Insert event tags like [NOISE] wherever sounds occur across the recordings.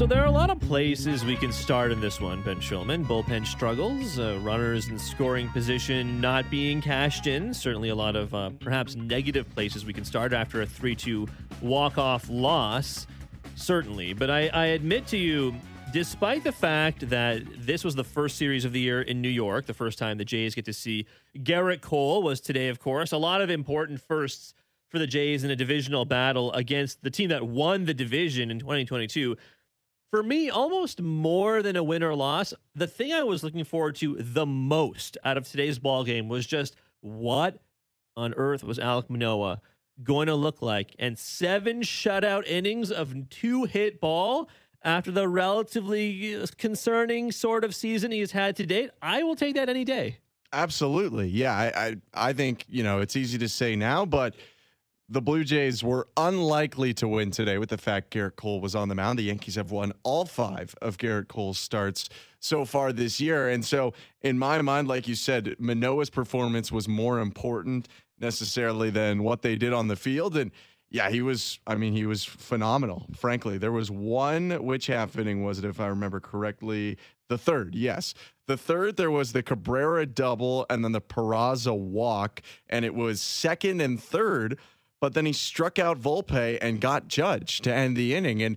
So there are a lot of places we can start in this one, Ben Shulman. Bullpen struggles, uh, runners in scoring position not being cashed in. Certainly a lot of uh, perhaps negative places we can start after a 3 2 walk off loss. Certainly. But I, I admit to you, despite the fact that this was the first series of the year in New York, the first time the Jays get to see Gerrit Cole was today, of course, a lot of important firsts for the Jays in a divisional battle against the team that won the division in 2022 for me, almost more than a win or loss, the thing I was looking forward to the most out of today's ball game was just what on earth was Alek Manoah going to look like? And seven shutout innings of two hit ball after the relatively uh, concerning sort of season he's had to date. I will take that any day. Absolutely. Yeah. I, I, I think, you know, it's easy to say now, but the Blue Jays were unlikely to win today with the fact Gerrit Cole was on the mound. The Yankees have won all five of Gerrit Cole's starts so far this year. And so, in my mind, like you said, Manoah's performance was more important necessarily than what they did on the field. And yeah, he was, I mean, he was phenomenal, frankly. There was one, which half inning was it, if I remember correctly? The third, yes. The third, there was the Cabrera double and then the Peraza walk. And it was second and third but then he struck out Volpe and got Judge to end the inning. And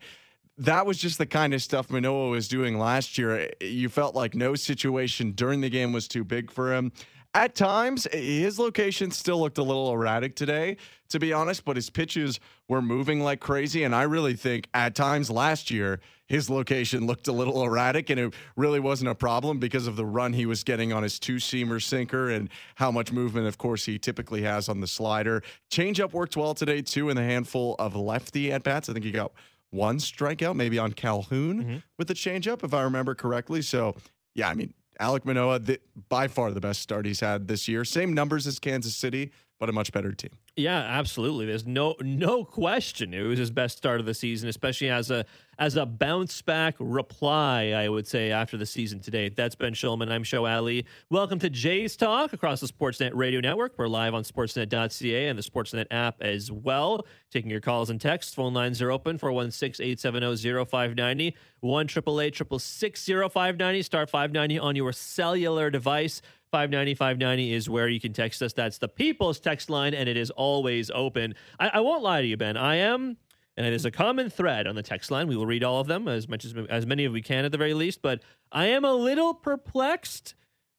that was just the kind of stuff Manoah was doing last year. You felt like no situation during the game was too big for him. At times, his location still looked a little erratic today, to be honest, but his pitches were moving like crazy. And I really think at times last year, his location looked a little erratic, and it really wasn't a problem because of the run he was getting on his two seamer sinker and how much movement, of course, he typically has on the slider. Changeup worked well today, too, in the handful of lefty at bats. I think he got one strikeout, maybe on Calhoun mm-hmm. with the changeup, if I remember correctly. So, yeah, I mean, Alek Manoah, the, by far the best start he's had this year. Same numbers as Kansas City, but a much better team. Yeah, absolutely. There's no no question. It was his best start of the season, especially as a as a bounce back reply, I would say, after the season today. That's Ben Shulman. I'm Sho Alli. Welcome to Jays Talk across the Sportsnet Radio Network. We're live on sportsnet.ca and the Sportsnet app as well. Taking your calls and texts. Phone lines are open 416 870 0590 1 590 Star 590 on your cellular device. 590 590 is where you can text us. That's the people's text line, and it is always open. I, I won't lie to you, Ben. I am and it is a common thread on the text line. We will read all of them as much as as many as we can at the very least. But I am a little perplexed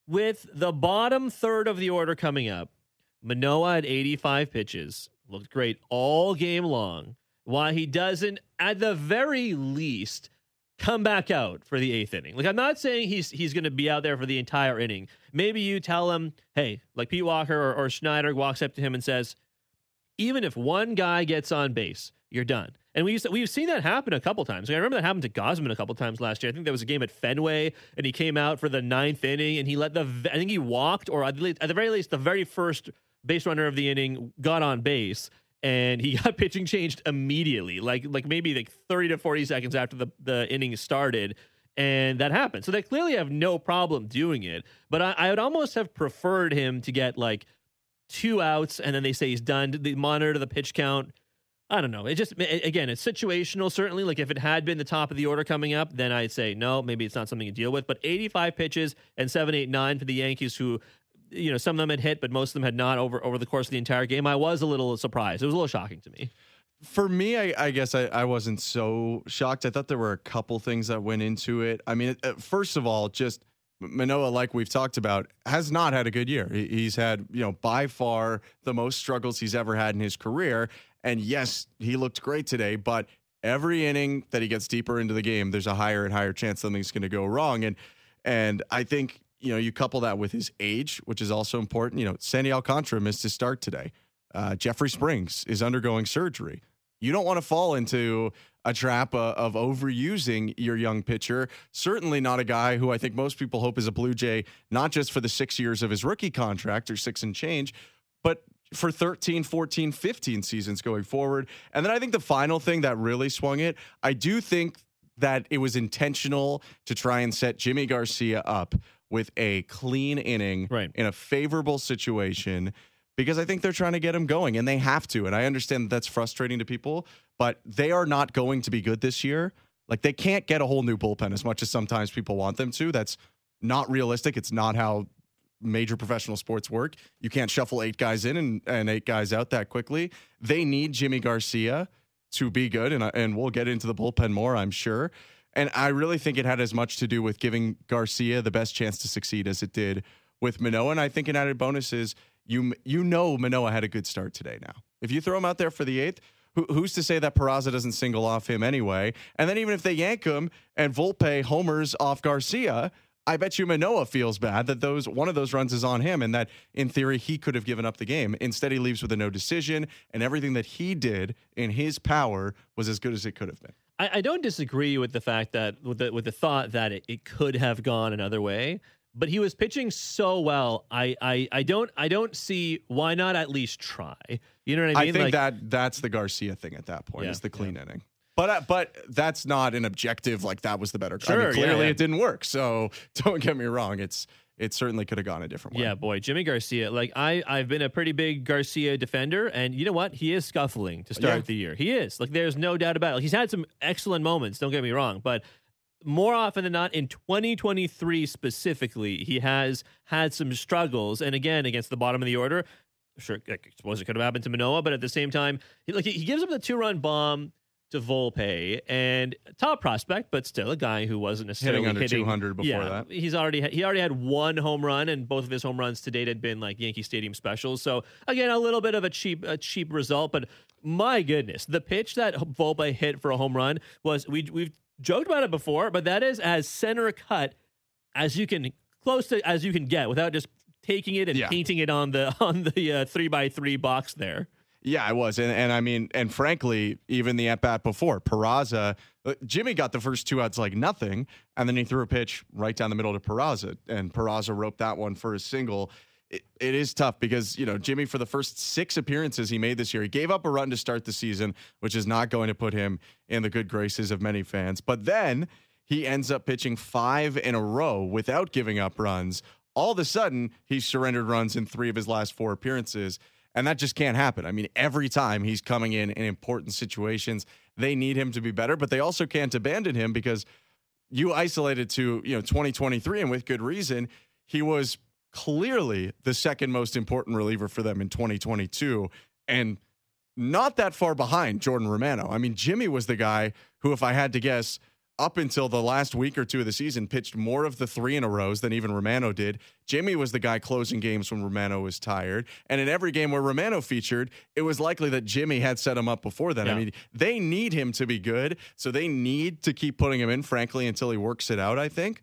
with the bottom third of the order coming up. Manoah at 85 pitches looked great all game long. Why he doesn't, at the very least, come back out for the eighth inning. Like I'm not saying he's he's going to be out there for the entire inning. Maybe you tell him, hey, like Pete Walker or, or Schneider walks up to him and says, even if one guy gets on base, you're done. And we used to, we've seen that happen a couple times. I remember that happened to Gausman a couple times last year. I think there was a game at Fenway, and he came out for the ninth inning, and he let the I think he walked, or at the very least, the very first base runner of the inning got on base, and he [LAUGHS] got pitching changed immediately, like like maybe like thirty to forty seconds after the the inning started. And that happened. So they clearly have no problem doing it. But I, I would almost have preferred him to get like two outs and then they say he's done. They monitor the pitch count I don't know. It just again, it's situational. Certainly, like if it had been the top of the order coming up, then I'd say no, maybe it's not something to deal with. But 85 pitches and seven, eight, nine for the Yankees, who you know some of them had hit, but most of them had not over over the course of the entire game. I was a little surprised. It was a little shocking to me. For me, I, I guess I, I, wasn't so shocked. I thought there were a couple things that went into it. I mean, uh, first of all, just Manoah, like we've talked about, has not had a good year. He's had, you know, by far the most struggles he's ever had in his career. And yes, he looked great today, but every inning that he gets deeper into the game, there's a higher and higher chance something's going to go wrong. And and I think you know you couple that with his age, which is also important. You know, Sandy Alcantara missed his start today. Uh, Jeffrey Springs is undergoing surgery. You don't want to fall into a trap uh, of overusing your young pitcher. Certainly not a guy who I think most people hope is a Blue Jay, not just for the six years of his rookie contract or six and change, but for 13, 14, 15 seasons going forward. And then I think the final thing that really swung it, I do think that it was intentional to try and set Yimi Garcia up with a clean inning right. in a favorable situation because I think they're trying to get him going and they have to. And I understand that that's frustrating to people, but they are not going to be good this year Like they can't get a whole new bullpen as much as sometimes people want them to. That's not realistic. It's not how major professional sports work. You can't shuffle eight guys in and, and eight guys out that quickly. They need Yimi Garcia to be good, and and we'll get into the bullpen more, I'm sure. And I really think it had as much to do with giving Garcia the best chance to succeed as it did with Manoah. And I think an added bonus is you you know Manoah had a good start today. Now, if you throw him out there for the eighth, who, who's to say that Peraza doesn't single off him anyway? And then even if they yank him and Volpe homers off Garcia, I bet you Manoah feels bad that those one of those runs is on him and that in theory he could have given up the game. Instead, he leaves with a no decision, and everything that he did in his power was as good as it could have been. I, I don't disagree with the fact that with the with the thought that it, it could have gone another way. But he was pitching so well. I, I I don't I don't see why not at least try. You know what I mean? I think Like- that that's the Garcia thing at that point Yeah, is the clean inning. But uh, but that's not an objective like that was the better. I mean, Sure, yeah, clearly yeah. it didn't work. So [LAUGHS] don't get me wrong. It's it certainly could have gone a different way. Yeah, boy, Yimi Garcia. Like I, I've been a pretty big Garcia defender, and you know what? He is scuffling to start Yeah. the year. He is. Like there's no doubt about it. Like, he's had some excellent moments. Don't get me wrong, but more often than not, in 2023 specifically, he has had some struggles. And again, against the bottom of the order, sure, I suppose it could have happened to Manoah, but at the same time, he, like he- gives up the two run bomb to Volpe and top prospect, but still a guy who wasn't necessarily Hitting under hitting 200 before yeah, that. He's already had, he already had one home run, and both of his home runs to date had been like Yankee Stadium specials. So again, a little bit of a cheap a cheap result, but my goodness, the pitch that Volpe hit for a home run was we we've joked about it before, but that is as center cut as you can close to as you can get without just taking it and Yeah. painting it on the [LAUGHS] on the uh, three by three box there. Yeah, I was, and and I mean, and frankly, even the at bat before Peraza, uh, Yimi got the first two outs like nothing, and then he threw a pitch right down the middle to Peraza, and Peraza roped that one for a single. It, it is tough because you know Yimi for the first six appearances he made this year, he gave up a run to start the season, which is not going to put him in the good graces of many fans. But then he ends up pitching five in a row without giving up runs. All of a sudden, he surrendered runs in three of his last four appearances. And that just can't happen. I mean, every time he's coming in in important situations, they need him to be better, but they also can't abandon him because you isolated to, you know, 2023 and with good reason, he was clearly the second most important reliever for them in 2022 and not that far behind Jordan Romano. I mean, Yimi was the guy who if I had to guess up until the last week or two of the season, pitched more of the three in a rows than even Romano did. Yimi was the guy closing games when Romano was tired. And in every game where Romano featured, it was likely that Yimi had set him up before then. I mean, they need him to be good. So they need to keep putting him in, frankly, until he works it out, I think.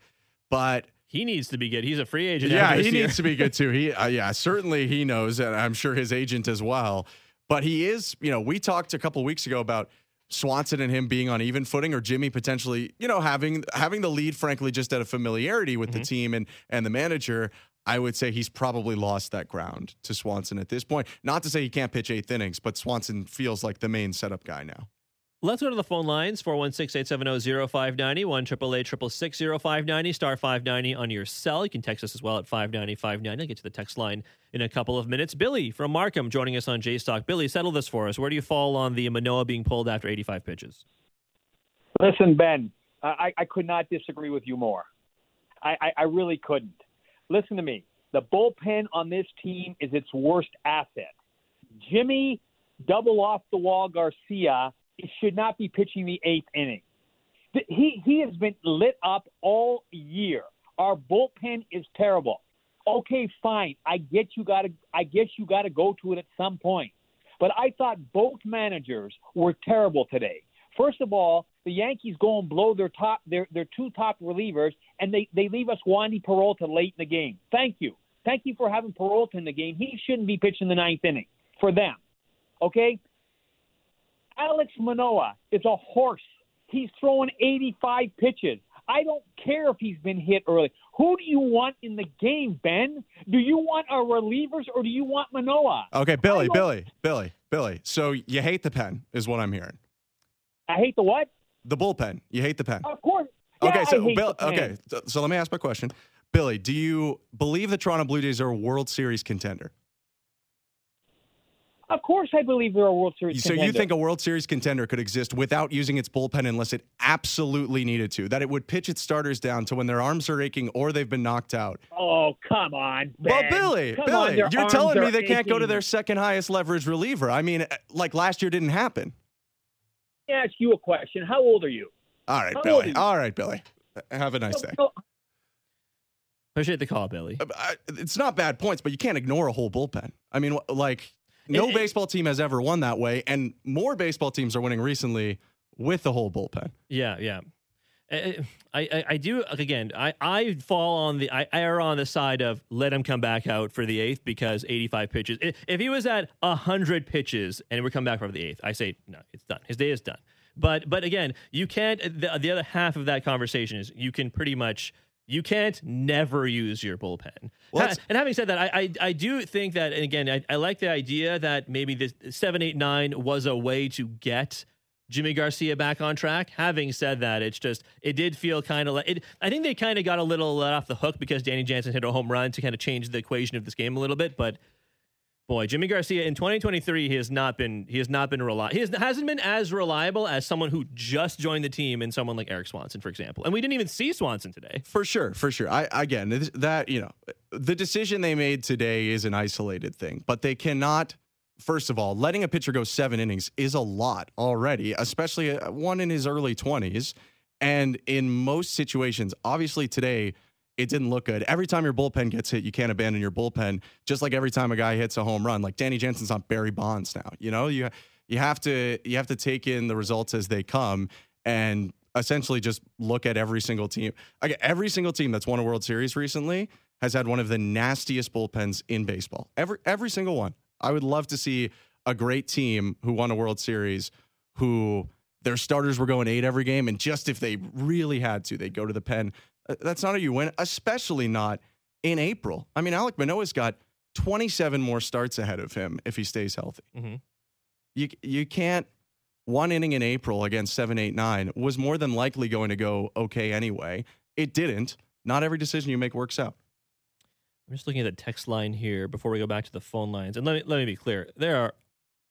But He needs to be good. He's a free agent. yeah, he year. needs to be good too. [LAUGHS] He, uh, yeah, certainly he knows, and I'm sure his agent as well. But he is, you know, we talked a couple weeks ago about Swanson and him being on even footing, or Yimi potentially, you know, having having the lead, frankly, just out of familiarity with the mm-hmm. team and and the manager. I would say he's probably lost that ground to Swanson at this point. Not to say he can't pitch eighth innings, but Swanson feels like the main setup guy now. Let's go to the phone lines 416 870 0590 1 888 0590 star 590 on your cell. You can text us as well at 590 590. I'll get to the text line in a couple of minutes. Billy from Markham joining us on Jays Talk. Billy, settle this for us. Where do you fall on the Manoah being pulled after 85 pitches? Listen, Ben, I, I could not disagree with you more. I, I, I really couldn't. Listen to me. The bullpen on this team is its worst asset. Yimi, double off the wall Garcia, should not be pitching the eighth inning. He he has been lit up all year. Our bullpen is terrible. Okay, fine. I get you got to. I guess you got to go to it at some point. But I thought both managers were terrible today. First of all, the Yankees go and blow their top their their two top relievers, and they they leave us Wandy Peralta late in the game. Thank you, thank you for having Peralta in the game. He shouldn't be pitching the ninth inning for them. Okay. Alex Manoah is a horse. He's throwing 85 pitches. I don't care if he's been hit early. Who do you want in the game, Ben? Do you want our relievers or do you want Manoah? Okay, Billy, Billy, Billy, Billy. So you hate the pen, is what I'm hearing. I hate the what? The bullpen. You hate the pen. Of course. Yeah, Okay, so Bill, okay, so let me ask my question, Billy. Do you believe the Toronto Blue Jays are a World Series contender? Of course, I believe they're a World Series. So contender. you think a World Series contender could exist without using its bullpen unless it absolutely needed to? That it would pitch its starters down to when their arms are aching or they've been knocked out. Oh, come on, Well, Billy, Come Billy, on, you're telling me are they can't go to their second highest leverage reliever. I mean, like last year didn't happen. Let me ask you a question. How old are you? All right, How Billy. All right, Billy. Have a nice day. No, Appreciate the call, Billy. Uh, It's not bad points, but you can't ignore a whole bullpen. I mean, like no It- baseball team has ever won that way, and more baseball teams are winning recently with the whole bullpen. Yeah, yeah. I, I, I- I do again. I, I fall on the I, I err on the side of let him come back out for the eighth because 85 pitches. If he was at 100 pitches and we come back for the eighth, I say no, it's done. His day is done. But but again, you can't. The, the other half of that conversation is you can pretty much you can't never use your bullpen. Well, Ha- and having said that, I, I I do think that and again I, I like the idea that maybe this seven eight nine was a way to get Yimi Garcia back on track. Having said that, it's just it did feel kind of like it. I think they kind of got a little let off the hook because Danny Jansen hit a home run to kind of change the equation of this game a little bit. But boy, Yimi Garcia in 2023 he has not been he has not been reliable. He has, hasn't been as reliable as someone who just joined the team and someone like Erik Swanson, for example. And we didn't even see Swanson today. For sure, for sure. I again, that you know, the decision they made today is an isolated thing, but they cannot. First of all, letting a pitcher go seven innings is a lot already, especially uh, one in his early twenties. And in most situations, obviously today it didn't look good. Every time your bullpen gets hit, you can't abandon your bullpen. Just like every time a guy hits a home run, like Danny Jansen's not Barry Bonds now. You know, you you have to you have to take in the results as they come and essentially just look at every single team. Like every single team that's won a World Series recently has had one of the nastiest bullpens in baseball. Every every single one. I would love to see a great team who won a World Series who their starters were going eight every game, and just if they really had to, they'd go to the pen. Uh, That's not how you win, especially not in April. I mean, Alek Manoah's got 27 more starts ahead of him if he stays healthy. Mhm. You you can't. One inning in April against seven, eight, nine was more than likely going to go okay anyway. It didn't. Not every decision you make works out. I'm just looking at the text line here before we go back to the phone lines. And let me let me be clear. There are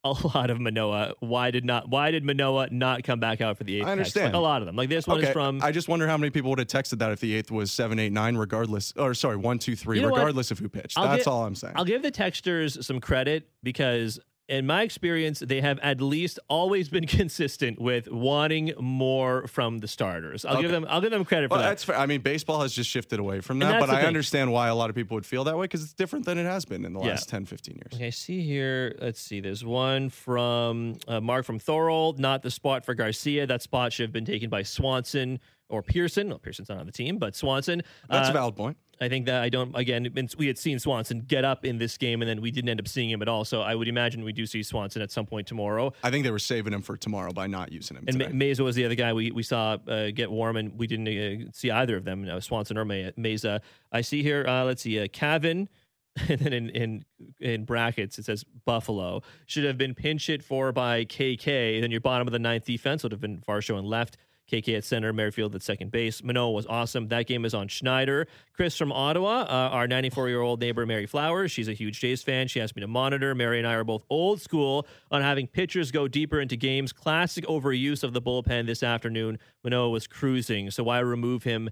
[LAUGHS] a lot of Manoah. Why did not why did Manoah not come back out for the eighth? I understand. Like, a lot of them. Like this one is from I just wonder how many people would have texted that if the eighth was seven, eight, nine, regardless. Or sorry, one, two, three, You know what? regardless of who pitched. I'll That's get- all I'm saying. I'll give the texters some credit because in my experience, they have at least always been [LAUGHS] consistent with wanting more from the starters. I'll give them I'll give them credit for well, that. that's fair. I mean, baseball has just shifted away from that, but I thing. understand why a lot of people would feel that way because it's different than it has been in the Yeah. last 10, 15 years. Okay, see here. Let's see. There's one from uh, Mark from Thorold. Not the spot for Garcia. That spot should have been taken by Swanson or Pearson. Well, Pearson's not on the team, but Swanson. That's Uh, a valid point. I think that I don't. Again, we had seen Swanson get up in this game, and then we didn't end up seeing him at all. So I would imagine we do see Swanson at some point tomorrow. I think they were saving him for tomorrow by not using him And today. Mayza was the other guy we, we saw uh, get warm, and we didn't uh, see either of them, uh, Swanson or Mayza. I see here, uh, let's see, uh, Cavan, [LAUGHS] and then in, in in brackets it says Buffalo should have been pinch hit for by KK. Then your bottom of the ninth defense would have been Varsho and left. KK at center, Merrifield at second base. Manoah was awesome. That game is on Schneider. Chris from Ottawa, uh, our 94 year old neighbor, Mary Flowers. She's a huge Jays fan. She asked me to monitor. Mary and I are both old school on having pitchers go deeper into games. Classic overuse of the bullpen this afternoon. Manoah was cruising, so why remove him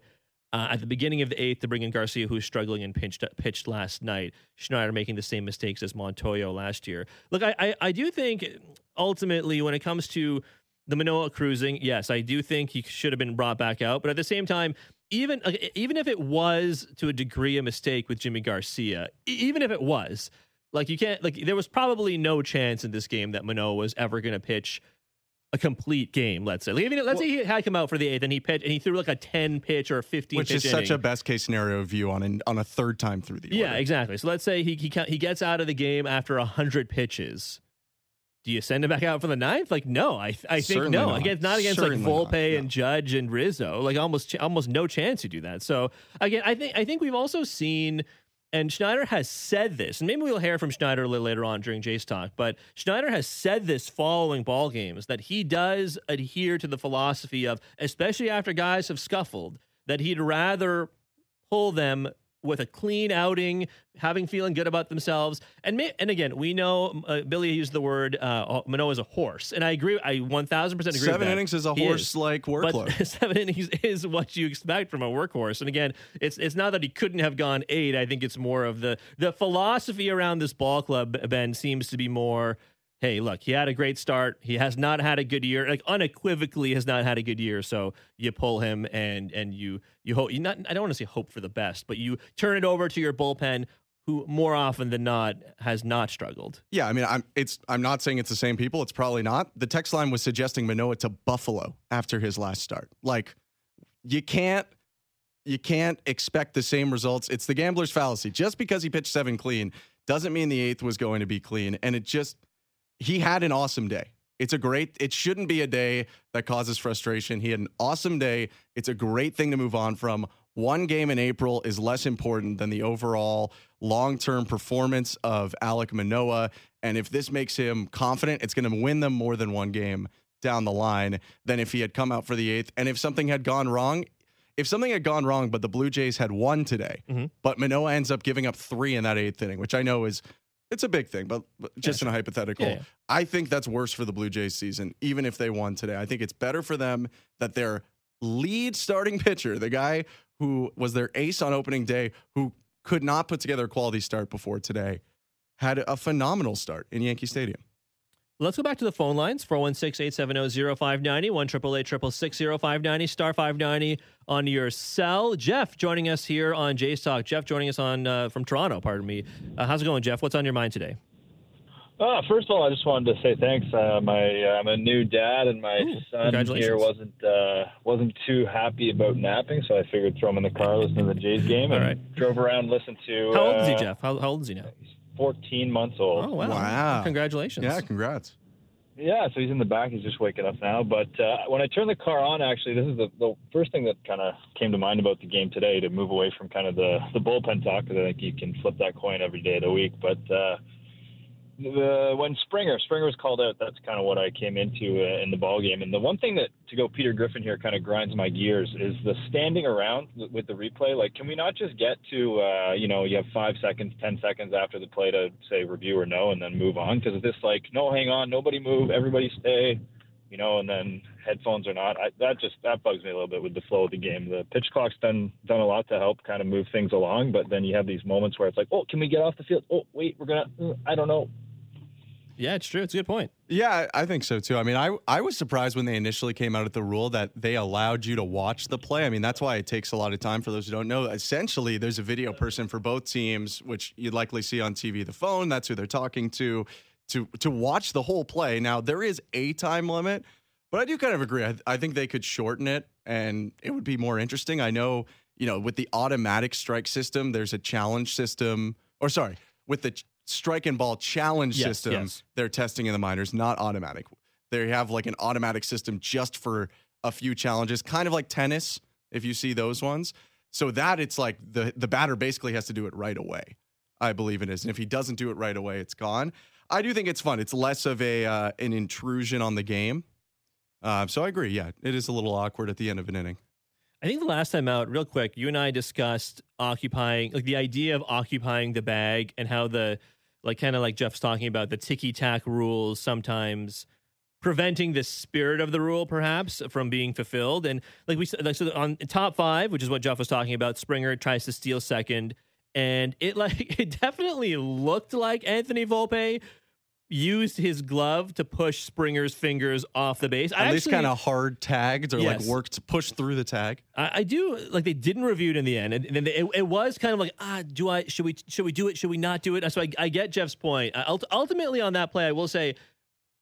uh, at the beginning of the eighth to bring in Garcia, who's struggling and pitched pitched last night. Schneider making the same mistakes as Montoyo last year. Look, I, I, I do think ultimately when it comes to the Manoah cruising, yes, I do think he should have been brought back out. But at the same time, even uh, even if it was to a degree a mistake with Yimi Garcia, even if it was, like you can't like there was probably no chance in this game that Manoah was ever going to pitch a complete game. Let's say, like, even let's say he had come out for the eighth and he pitched and he threw like a ten pitch or a fifteen, Which pitch is such inning. a best case scenario view on an, on a third time through the Yeah, order. exactly. So let's say he he, he gets out of the game after hundred pitches. Do you send him back out for the ninth? Like, no, I I think Certainly no. not. Against not against Certainly like not, Volpe no. and Judge and Rizzo. Like almost almost no chance you do that. So again, I think I think we've also seen. And Schneider has said this, and maybe we'll hear from Schneider a little later on during Jay's talk. But Schneider has said this following ball games that he does adhere to the philosophy of, especially after guys have scuffled, that he'd rather pull them with a clean outing, having feeling good about themselves. And may, and again, we know uh, Billy used the word uh, Manoah is a horse, and I agree. I one thousand percent agree. Seven with that. innings is a horse-like workload. But [LAUGHS] seven innings is what you expect from a workhorse. And again, it's it's not that he couldn't have gone eight. I think it's more of the the philosophy around this ball club. Ben seems to be more. Hey, look, he had a great start. He has not had a good year. Like unequivocally has not had a good year. So you pull him and and you you hope you not I don't want to say hope for the best, but you turn it over to your bullpen who more often than not has not struggled. Yeah, I mean, I'm it's I'm not saying it's the same people. It's probably not. The text line was suggesting Manoah to Buffalo after his last start. Like, you can't you can't expect the same results. It's the gambler's fallacy. Just because he pitched seven clean doesn't mean the eighth was going to be clean. And it just he had an awesome day. It's a great. It shouldn't be a day that causes frustration. He had an awesome day. It's a great thing to move on from. One game in April is less important than the overall long term performance of Alek Manoah. And if this makes him confident, it's going to win them more than one game down the line than if he had come out for the eighth. And if something had gone wrong, if something had gone wrong, but the Blue Jays had won today, Mm-hmm. but Manoah ends up giving up three in that eighth inning, which I know is it's a big thing, but but just in a hypothetical, Yeah, yeah. I think that's worse for the Blue Jays season, even if they won today. I think it's better for them that their lead starting pitcher, the guy who was their ace on opening day, who could not put together a quality start before today, had a phenomenal start in Yankee Stadium. Let's go back to the phone lines 416 870 0590 1 590 star 590 on your cell. Jeff joining us here on Jay's Talk. Jeff joining us on uh, from Toronto, pardon me. Uh, how's it going, Jeff? What's on your mind today? Uh, first of all, I just wanted to say thanks. Uh, my uh, I'm a new dad, and my Ooh, son here wasn't uh, wasn't too happy about napping, so I figured throw him in the car, listen to the Jays game, and All right. drove around, listened to. How old is he, uh, Jeff? How, how old is he now? He's 14 months old. Oh, wow. Wow. Congratulations. Yeah, congrats. Yeah, so he's in the back. He's just waking up now. But uh, when I turned the car on, actually, this is the, the first thing that kind of came to mind about the game today to move away from kind of the, the bullpen talk because I think you can flip that coin every day of the week. But uh, the, when Springer Springer was called out, that's kind of what I came into uh, in the ball game. And the one thing that to go Peter Griffin here kind of grinds my gears is the standing around with- with the replay. Like, can we not just get to uh, you know you have five seconds, ten seconds after the play to say review or no, and then move on? Because this like no, hang on, nobody move, everybody stay. You know, and then headphones or not, I, that just that bugs me a little bit with the flow of the game. The pitch clock's done done a lot to help kind of move things along, but then you have these moments where it's like, oh, can we get off the field? Oh, wait, we're gonna, uh, I don't know. Yeah, it's true. It's a good point. Yeah, I think so too. I mean, I I was surprised when they initially came out at the rule that they allowed you to watch the play. I mean, that's why it takes a lot of time for those who don't know. Essentially, there's a video person for both teams, which you'd likely see on TV, the phone. That's who they're talking to, to to watch the whole play. Now there is a time limit, but I do kind of agree. I, I think they could shorten it, and it would be more interesting. I know, you know, with the automatic strike system, there's a challenge system, or sorry, with the strike and ball challenge Yes, system yes. they're testing in the minors, not automatic. They have like an automatic system just for a few challenges, kind of like tennis, if you see those ones. So that it's like the the batter basically has to do it right away. I believe it is, and if he doesn't do it right away, it's gone. I do think it's fun. It's less of a uh, an intrusion on the game. Uh, so I agree. Yeah, it is a little awkward at the end of an inning. I think the last time out, real quick, you and I discussed occupying, like the idea of occupying the bag and how the, like, kind of like Jeff's talking about the ticky tack rules sometimes preventing the spirit of the rule perhaps from being fulfilled. And like we said, like, so on top five, which is what Jeff was talking about, Springer tries to steal second. And it like [LAUGHS] it definitely looked like Anthony Volpe used his glove to push Springer's fingers off the base. I At least kind of hard tagged or like worked to push through the tag. I, I do like they didn't review it in the end, and, and it, it was kind of like ah, do I should we should we do it? Should we not do it? So I, I get Jeff's point. Uh, ultimately, on that play, I will say.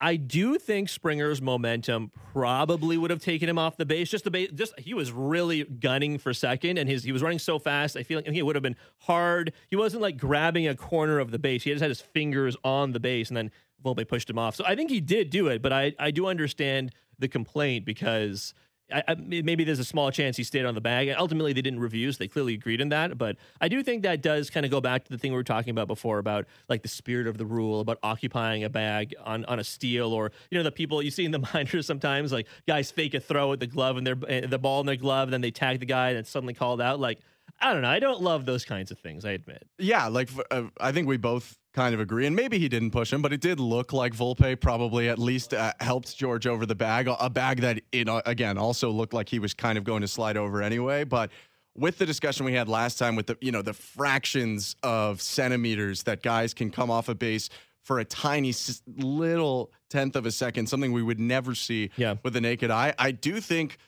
I do think Springer's momentum probably would have taken him off the base. Just the base, just he was really gunning for second, and his he was running so fast. I feel like I think it would have been hard. He wasn't like grabbing a corner of the base. He just had his fingers on the base, and then Volpe pushed him off. So I think he did do it, but I I do understand the complaint because I, I, maybe there's a small chance he stayed on the bag. Ultimately, they didn't review, so they clearly agreed in that. But I do think that does kind of go back to the thing we were talking about before about like the spirit of the rule about occupying a bag on, on a steal, or you know the people you see in the [LAUGHS] minors sometimes like guys fake a throw at the glove and their uh, the ball in their glove, and then they tag the guy and it's suddenly called out. Like I don't know. I don't love those kinds of things. I admit. Yeah, like uh, I think we both kind of agree, and maybe he didn't push him, but it did look like Volpe probably at least uh, helped George over the bag, a bag that it uh, again also looked like he was kind of going to slide over anyway, but with the discussion we had last time with the you know the fractions of centimeters that guys can come off a base for a tiny little tenth of a second, something we would never see yeah. with the naked eye. I do think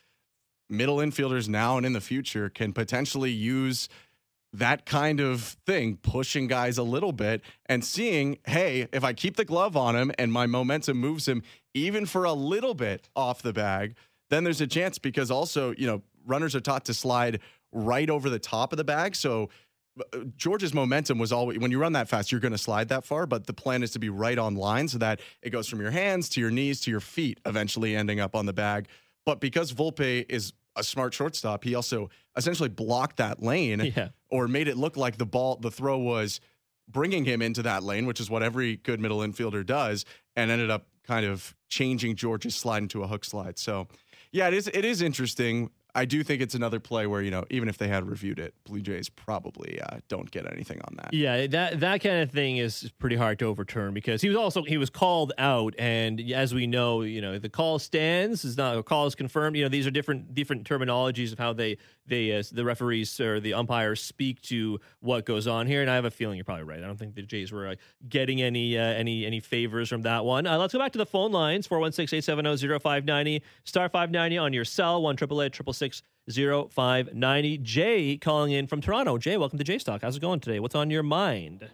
middle infielders now and in the future can potentially use that kind of thing, pushing guys a little bit and seeing, hey, if I keep the glove on him and my momentum moves him even for a little bit off the bag, then there's a chance because also, you know, runners are taught to slide right over the top of the bag. So uh, George's momentum was always when you run that fast, you're going to slide that far, but the plan is to be right on line so that it goes from your hands to your knees to your feet, eventually ending up on the bag. But because Volpe is a smart shortstop, he also essentially blocked that lane yeah. or made it look like the ball, the throw was bringing him into that lane, which is what every good middle infielder does, and ended up kind of changing George's slide into a hook slide. So, yeah, it is it is interesting. I do think it's another play where you know even if they had reviewed it, Blue Jays probably uh, don't get anything on that. Yeah, that that kind of thing is pretty hard to overturn because he was also he was called out, and as we know, you know the call stands is not a call is confirmed. You know these are different different terminologies of how they they uh, the referees or the umpires speak to what goes on here, and I have a feeling you're probably right. I don't think the Jays were uh, getting any uh, any any favors from that one. Uh, let's go back to the phone lines 416-870-0590 star five ninety on your cell one triple eight triple six zero five ninety. Jay calling in from Toronto. Jay, welcome to Jays Talk. How's it going today? What's on your mind?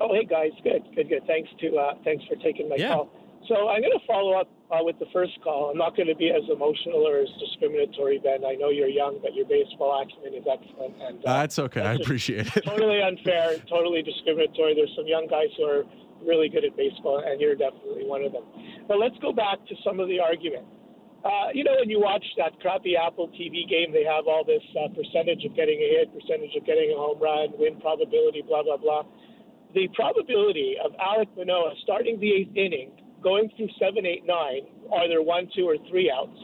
Oh, hey guys, good, good, good. Thanks to uh, thanks for taking my yeah. call. So I'm going to follow up uh, with the first call. I'm not going to be as emotional or as discriminatory, Ben. I know you're young, but your baseball acumen is excellent. And uh, that's okay. That's I appreciate it. Totally unfair, totally discriminatory. There's some young guys who are really good at baseball, and you're definitely one of them. But let's go back to some of the argument. Uh, you know, when you watch that crappy Apple TV game, they have all this uh, percentage of getting a hit, percentage of getting a home run, win probability, blah, blah, blah. The probability of Alek Manoah starting the eighth inning, going through seven, eight, nine, either one, two, or three outs,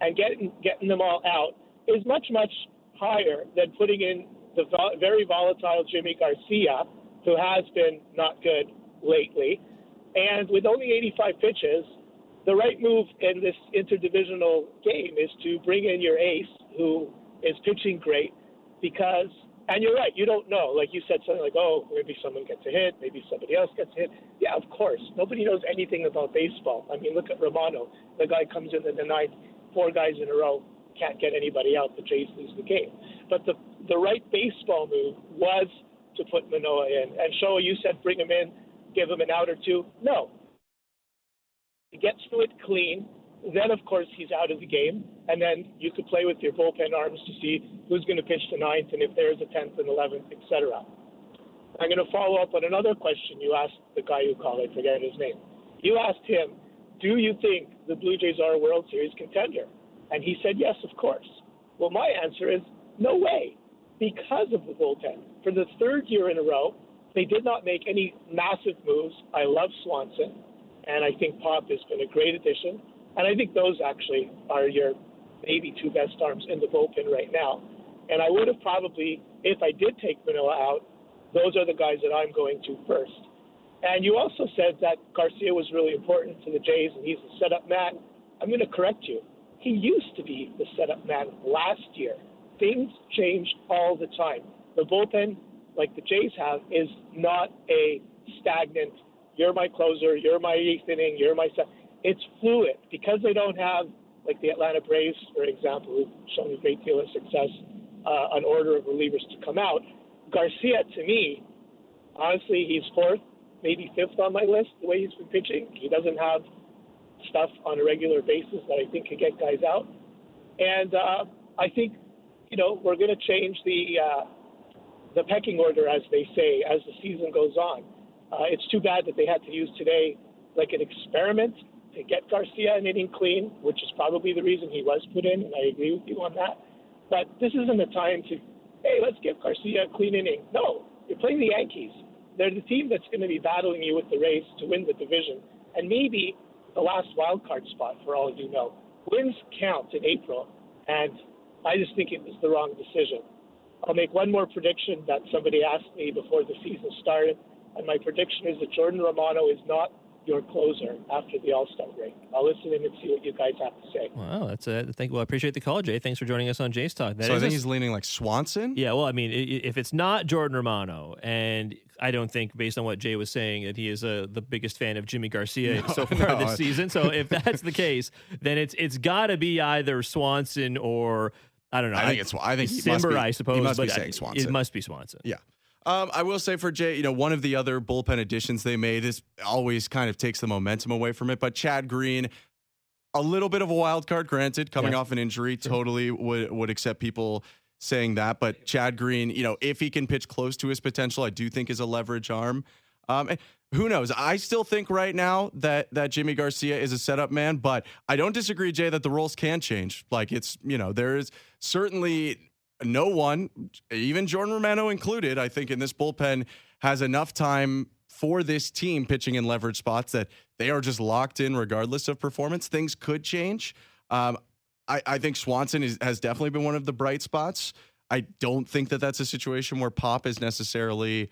and getting, getting them all out is much, much higher than putting in the very volatile Yimi Garcia, who has been not good lately. And with only 85 pitches, the right move in this interdivisional game is to bring in your ace who is pitching great because and you're right, you don't know. Like you said something like, Oh, maybe someone gets a hit, maybe somebody else gets hit. Yeah, of course. Nobody knows anything about baseball. I mean look at Romano. The guy comes in in the ninth, four guys in a row, can't get anybody out, the Jays lose the game. But the the right baseball move was to put Manoah in. And Showa, you said bring him in, give him an out or two. No, he gets through it clean. Then, of course, he's out of the game. And then you could play with your bullpen arms to see who's going to pitch the ninth and if there's a 10th and 11th, etc. I'm going to follow up on another question you asked the guy who called. I forget his name. You asked him, Do you think the Blue Jays are a World Series contender? And he said, Yes, of course. Well, my answer is no way because of the bullpen. For the third year in a row, they did not make any massive moves. I love Swanson and I think Pop has been a great addition. And I think those actually are your maybe two best arms in the bullpen right now. And I would have probably, if I did take Manoah out, those are the guys that I'm going to first. And you also said that Garcia was really important to the Jays and he's the setup man. I'm going to correct you. He used to be the setup man last year. Things change all the time. The bullpen, like the Jays have, is not a stagnant you're my closer, you're my eighth inning, you're my set. It's fluid because they don't have like the Atlanta Braves, for example, who've shown a great deal of success, uh, an order of relievers to come out. Garcia, to me, honestly, he's fourth, maybe fifth on my list. The way he's been pitching, he doesn't have stuff on a regular basis that I think could get guys out. And uh, I think, you know, we're going to change the uh, the pecking order, as they say, as the season goes on. Uh, it's too bad that they had to use today like an experiment get Garcia an inning clean, which is probably the reason he was put in, and I agree with you on that. But this isn't the time to, hey, let's give Garcia a clean inning. No, you're playing the Yankees. They're the team that's going to be battling you with the Rays to win the division, and maybe the last wild card spot, for all you know. Wins count in April, and I just think it was the wrong decision. I'll make one more prediction that somebody asked me before the season started, and my prediction is that Jordan Romano is not your closer after the All Star break. I'll listen in and see what you guys have to say. Wow, that's a thank. Well, I appreciate the call, Jay. Thanks for joining us on Jay's Talk. That so I think a- he's leaning like Swanson. yeah. Well, I mean, i- i- if it's not Jordan Romano, and I don't think, based on what Jay was saying, that he is a, the biggest fan of Yimi Garcia No, so far no. this season. So if that's the case, then it's it's got to be either Swanson or I don't know. I think it's. I think he must Cimber, be, I suppose. He must but be saying Swanson. It must be Swanson. Yeah. Um, I will say for Jay, you know, one of the other bullpen additions they made is always kind of takes the momentum away from it. But Chad Green, a little bit of a wild card, granted, coming Yeah. off an injury, totally would would accept people saying that. But Chad Green, you know, if he can pitch close to his potential, I do think is a leverage arm. Um, and who knows? I still think right now that that Yimi Garcia is a setup man, but I don't disagree, Jay, that the roles can change. Like it's you know there is certainly no one, even Jordan Romano included, I think in this bullpen has enough time for this team pitching in leverage spots that they are just locked in regardless of performance. Things could change. Um, I, I think Swanson is, has definitely been one of the bright spots. I don't think that that's a situation where Pop is necessarily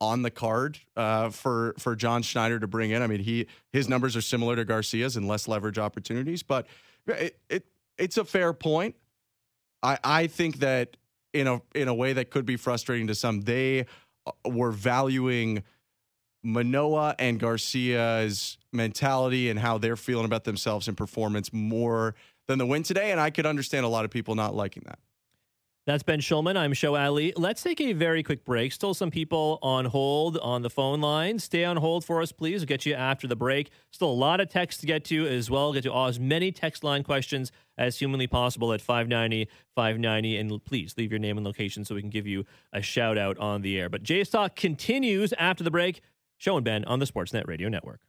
on the card uh, for for John Schneider to bring in. I mean, he his numbers are similar to Garcia's and less leverage opportunities, but it, it it's a fair point. I I think that in a in a way that could be frustrating to some, they uh, were valuing Manoah and Garcia's mentality and how they're feeling about themselves and performance more than the win today, and I could understand a lot of people not liking that. That's Ben Shulman. I'm Sho Alli. Let's take a very quick break. Still some people on hold on the phone line. Stay on hold for us, please. We'll get you after the break. Still a lot of text to get to as well. Get to as many text line questions as humanly possible at 590 590. And please leave your name and location so we can give you a shout out on the air. But Jay's Talk continues after the break. Sho and Ben on the Sportsnet Radio Network.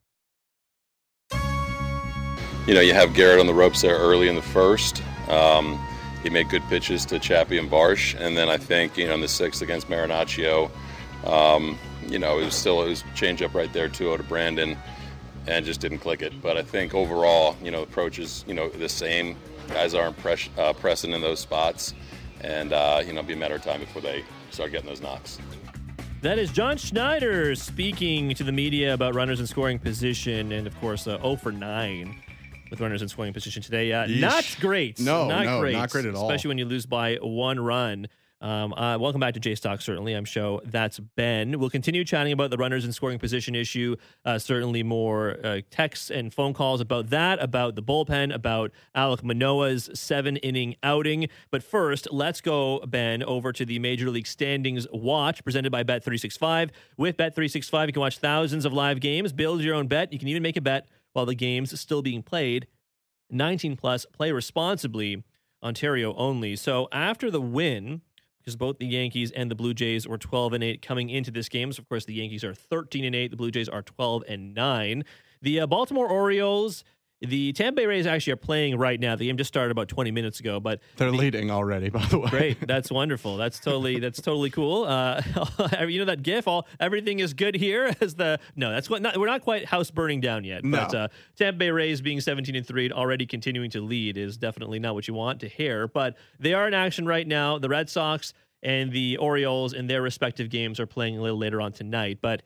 you know, you have Gerrit on the ropes there early in the first. Um, he made good pitches to Chappie and Barsh, and then I think you know in the sixth against Marinaccio, um, you know, it was still it was change up right there 2-0 to Brandon, and just didn't click it. But I think overall, you know, the approach is you know the same. Guys aren't uh, pressing in those spots, and uh, you know, it'll be a matter of time before they start getting those knocks. That is John Schneider speaking to the media about runners in scoring position, and of course, uh, 0 for 9 with runners in scoring position today. Uh, not great. No, not no, great. not great at all. Especially when you lose by one run. Um, uh, welcome back to Jays Talk. Certainly, I'm Sho that's Ben. We'll continue chatting about the runners in scoring position issue. Uh, certainly, more uh, texts and phone calls about that, about the bullpen, about Alek Manoah's seven inning outing. But first, let's go, Ben, over to the Major League Standings Watch presented by Bet365. With Bet365, you can watch thousands of live games, build your own bet. You can even make a bet while the game's still being played. 19 plus, play responsibly, Ontario only. So after the win, because both the Yankees and the Blue Jays were 12 and 8 coming into this game. So of course, the Yankees are 13 and 8, the Blue Jays are 12 and 9. The uh, Baltimore Orioles, the Tampa Bay Rays actually are playing right now. The game just started about 20 minutes ago, but They're leading already, by the way. Great, [LAUGHS] that's wonderful. That's totally that's totally cool. Uh, [LAUGHS] you know that GIF, all everything is good here. [LAUGHS] As the no, that's what not, we're not quite house burning down yet. But No. uh, Tampa Bay Rays being 17 and three, and already continuing to lead is definitely not what you want to hear. But they are in action right now. The Red Sox and the Orioles in their respective games are playing a little later on tonight. But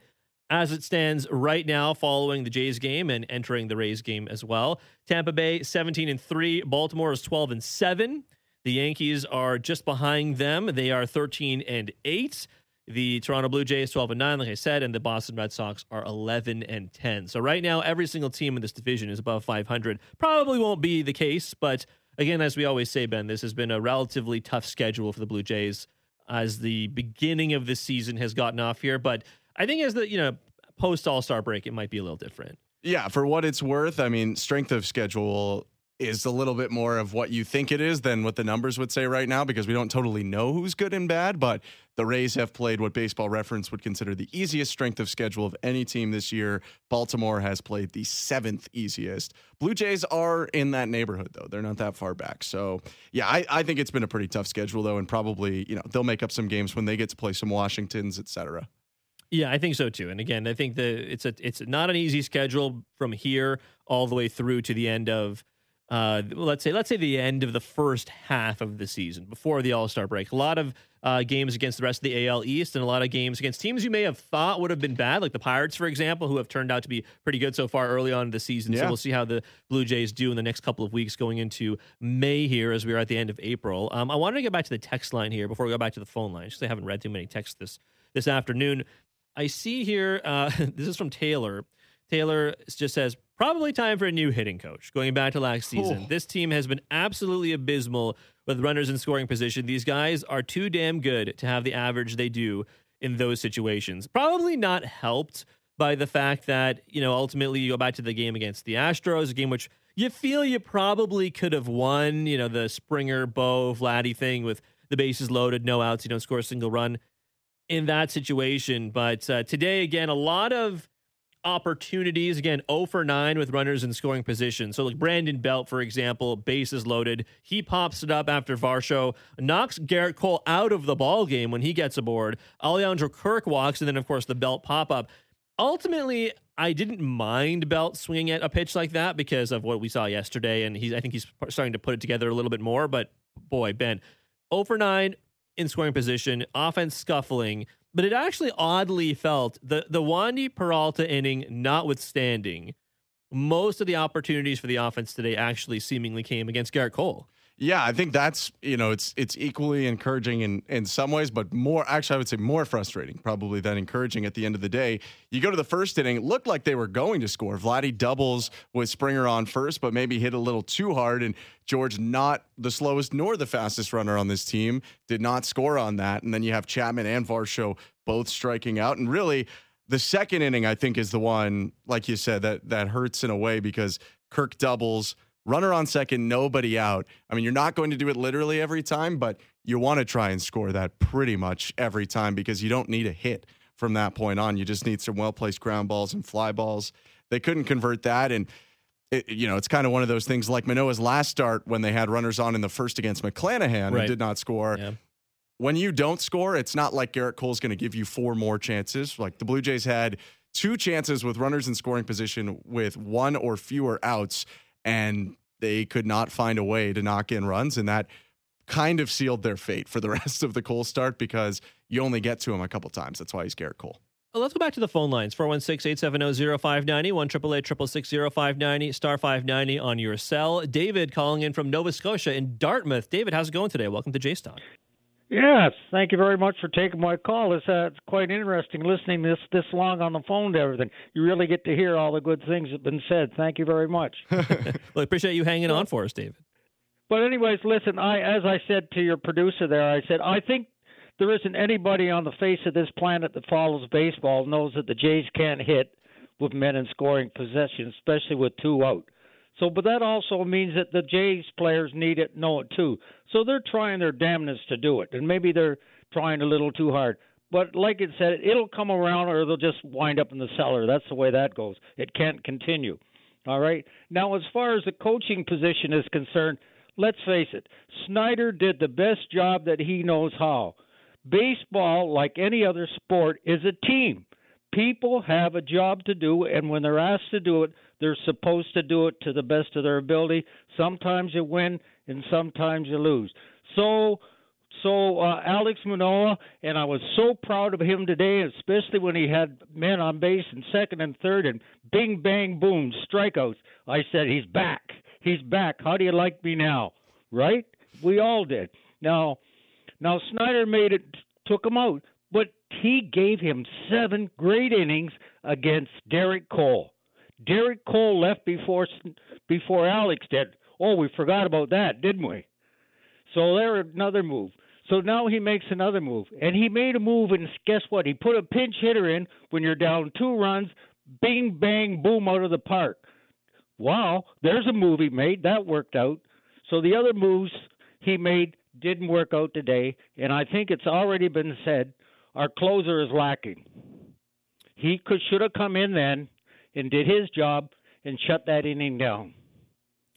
as it stands right now, following the Jays game and entering the Rays game as well, Tampa Bay 17 and 3, Baltimore is 12 and 7. The Yankees are just behind them. They are 13 and 8. The Toronto Blue Jays 12 and 9, like I said, and the Boston Red Sox are 11 and 10. So right now, every single team in this division is above 500. Probably won't be the case, but again, as we always say, Ben, this has been a relatively tough schedule for the Blue Jays as the beginning of the season has gotten off here. But I think as the you know post All Star break, it might be a little different. Yeah, for what it's worth, I mean, strength of schedule is a little bit more of what you think it is than what the numbers would say right now because we don't totally know who's good and bad. But the Rays have played what Baseball Reference would consider the easiest strength of schedule of any team this year. Baltimore has played the seventh easiest. Blue Jays are in that neighborhood, though. They're not that far back. So, yeah, I, I think it's been a pretty tough schedule, though, and probably, you know, they'll make up some games when they get to play some Washingtons, et cetera. Yeah, I think so too. And again, I think that it's a it's not an easy schedule from here all the way through to the end of uh, let's say let's say the end of the first half of the season before the All Star break. A lot of uh, games against the rest of the AL East and a lot of games against teams you may have thought would have been bad, like the Pirates, for example, who have turned out to be pretty good so far early on in the season. Yeah. So we'll see how the Blue Jays do in the next couple of weeks going into May here as we are at the end of April. Um, I wanted to get back to the text line here before we go back to the phone line, because I haven't read too many texts this this afternoon. I see here, uh, [LAUGHS] this is from Taylor. Taylor just says, probably time for a new hitting coach. Going back to last season, Oh. this team has been absolutely abysmal with runners in scoring position. These guys are too damn good to have the average they do in those situations. Probably not helped by the fact that, you know, ultimately you go back to the game against the Astros, a game which you feel you probably could have won, you know, the Springer, Bo, Vladdy thing with the bases loaded, no outs, you don't score a single run in that situation. But uh, today, again, a lot of opportunities. Again, 0 for 9 with runners in scoring position. So, like Brandon Belt, for example, bases loaded. He pops it up after Varsho, knocks Gerrit Cole out of the ball game when he gets aboard. Alejandro Kirk walks, and then, of course, the Belt pop up. Ultimately, I didn't mind Belt swinging at a pitch like that because of what we saw yesterday, and he's I think he's starting to put it together a little bit more. But boy, Ben, 0 for 9 in scoring position, offense scuffling, but it actually oddly felt the the Wandy Peralta inning notwithstanding, most of the opportunities for the offense today actually seemingly came against Gerrit Cole. Yeah, I think that's you know it's it's equally encouraging in in some ways, but more actually I would say more frustrating probably than encouraging at the end of the day. You go to the first inning, it looked like they were going to score. Vladdy doubles with Springer on first, but maybe hit a little too hard, and George not the slowest nor the fastest runner on this team did not score on that. And then you have Chapman and Varsho both striking out, and really the second inning I think is the one like you said that that hurts in a way because Kirk doubles runner on second, nobody out. I mean, you're not going to do it literally every time, but you want to try and score that pretty much every time because you don't need a hit from that point on. You just need some well placed ground balls and fly balls. They couldn't convert that. And, it, you know, it's kind of one of those things like Manoah's last start when they had runners on in the first against McClanahan Right. and did not score. Yeah. When you don't score, it's not like Gerrit Cole's going to give you four more chances. Like the Blue Jays had two chances with runners in scoring position with one or fewer outs and they could not find a way to knock in runs and that kind of sealed their fate for the [LAUGHS] rest of the Cole start because you only get to him a couple times. That's why he's Gerrit Cole. Well, let's go back to the phone lines 416 870 0590, 1 590, star 590 on your cell. David calling in from Nova Scotia in Dartmouth. David, how's it going today? Welcome to J. Yes, thank you very much for taking my call. It's, uh, it's quite interesting listening this this long on the phone to everything. You really get to hear all the good things that have been said. Thank you very much. [LAUGHS] Well, I appreciate you hanging on for us, David. But anyways, listen, I as I said to your producer there, I said I think there isn't anybody on the face of this planet that follows baseball knows that the Jays can't hit with men in scoring possession, especially with two out. So, but that also means that the Jays players need it, know it too. So they're trying their damnedest to do it, and maybe they're trying a little too hard. But like it said, it'll come around, or they'll just wind up in the cellar. That's the way that goes. It can't continue. All right. Now, as far as the coaching position is concerned, let's face it, Snyder did the best job that he knows how. Baseball, like any other sport, is a team. People have a job to do, and when they're asked to do it, they're supposed to do it to the best of their ability. Sometimes you win, and sometimes you lose. So, so uh, Alek Manoah, and I was so proud of him today, especially when he had men on base in second and third, and bing, bang, boom, strikeouts. I said, he's back. He's back. How do you like me now? Right? We all did. Now, now Schneider made it, took him out, but he gave him seven great innings against Derek Cole. Derek Cole left before before Alek did. Oh, we forgot about that, didn't we? So there another move. So now he makes another move, and he made a move, and guess what? He put a pinch hitter in when you're down two runs. Bing, bang, boom, out of the park. Wow, there's a move he made that worked out. So the other moves he made didn't work out today, and I think it's already been said our closer is lacking. He could should have come in then and did his job and shut that inning down.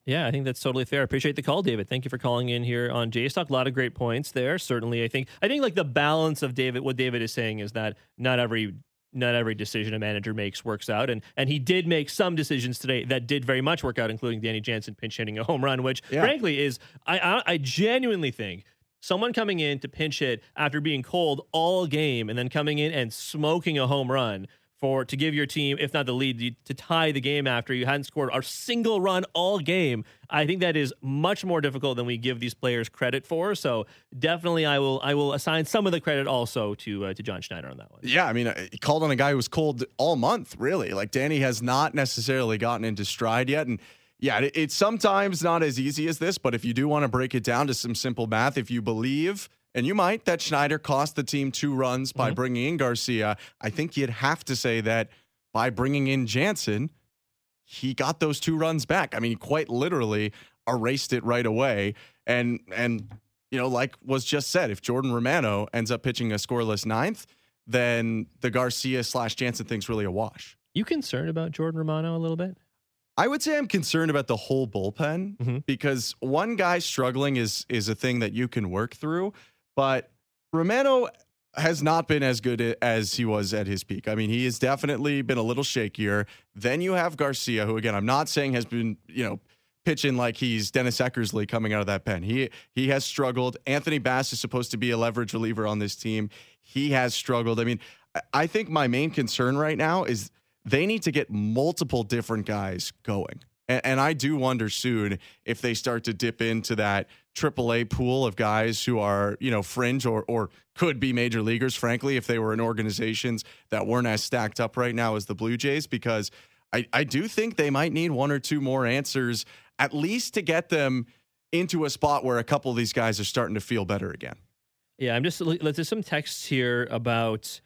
Yeah, I think that's totally fair. Appreciate the call, David. Thank you for calling in here on Jays Talk. A lot of great points there. Certainly, I think I think like the balance of David. What David is saying is that not every not every decision a manager makes works out. And and he did make some decisions today that did very much work out, including Danny Jansen pinch hitting a home run, which Yeah. frankly is I, I I genuinely think someone coming in to pinch hit after being cold all game and then coming in and smoking a home run for to give your team, if not the lead, to tie the game after you hadn't scored a single run all game. I think that is much more difficult than we give these players credit for. So definitely, I will I will assign some of the credit also to uh, to John Schneider on that one. Yeah, I mean, uh, he called on a guy who was cold all month, really. Like Danny has not necessarily gotten into stride yet. And yeah, it's sometimes not as easy as this, but if you do want to break it down to some simple math, if you believe, and you might, that Schneider cost the team two runs by bringing in Garcia, I think you'd have to say that by bringing in Jansen, he got those two runs back. I mean, he quite literally erased it right away. And, and, you know, like was just said, if Jordan Romano ends up pitching a scoreless ninth, then the Garcia slash Jansen thing's really a wash. You concerned about Jordan Romano a little bit? I would say I'm concerned about the whole bullpen Mhm. because one guy struggling is is a thing that you can work through, but Romano has not been as good as he was at his peak. I mean, he has definitely been a little shakier. Then you have Garcia, who again I'm not saying has been you know pitching like he's Dennis Eckersley coming out of that pen. He he has struggled. Anthony Bass is supposed to be a leverage reliever on this team. He has struggled. I mean, I- think my main concern right now is they need to get multiple different guys going. And, and I do wonder soon if they start to dip into that AAA pool of guys who are, you know, fringe or or could be major leaguers, frankly, if they were in organizations that weren't as stacked up right now as the Blue Jays, because I, I do think they might need one or two more answers, at least to get them into a spot where a couple of these guys are starting to feel better again. Yeah, I'm just there's some texts here about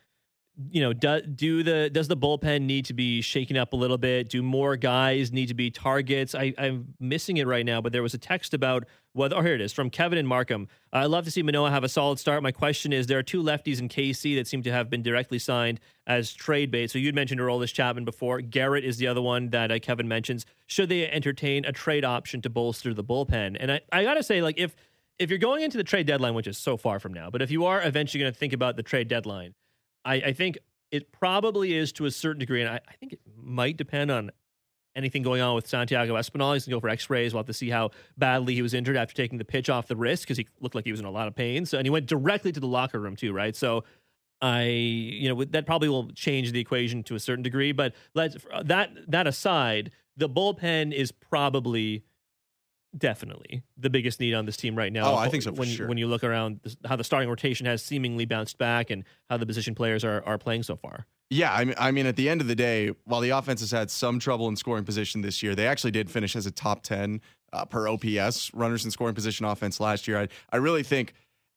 you know do, do the does the bullpen need to be shaken up a little bit? Do more guys need to be targets? I, I'm missing it right now, but there was a text about whether. Oh, here it is from Kevin and Markham. I love to see Manoah have a solid start. My question is: there are two lefties in KC that seem to have been directly signed as trade bait. So you'd mentioned Aroldis Chapman before. Garrett is the other one that uh, Kevin mentions. Should they entertain a trade option to bolster the bullpen? And I, I gotta say, like if if you're going into the trade deadline, which is so far from now, but if you are eventually going to think about the trade deadline, I, I think it probably is to a certain degree, and I, I think it might depend on anything going on with Santiago Espinal. He's going to go for X-rays. We'll have to see how badly he was injured after taking the pitch off the wrist because he looked like he was in a lot of pain. So, and he went directly to the locker room too, right? So. I, you know, that probably will change the equation to a certain degree. But let's that that aside, the bullpen is probably definitely the biggest need on this team right now. Oh, I think so when sure. when you look around how the starting rotation has seemingly bounced back and how the position players are are playing so far. Yeah, I mean, I mean, at the end of the day, while the offense has had some trouble in scoring position this year, they actually did finish as a top ten uh, per OPS runners in scoring position offense last year. I, I really think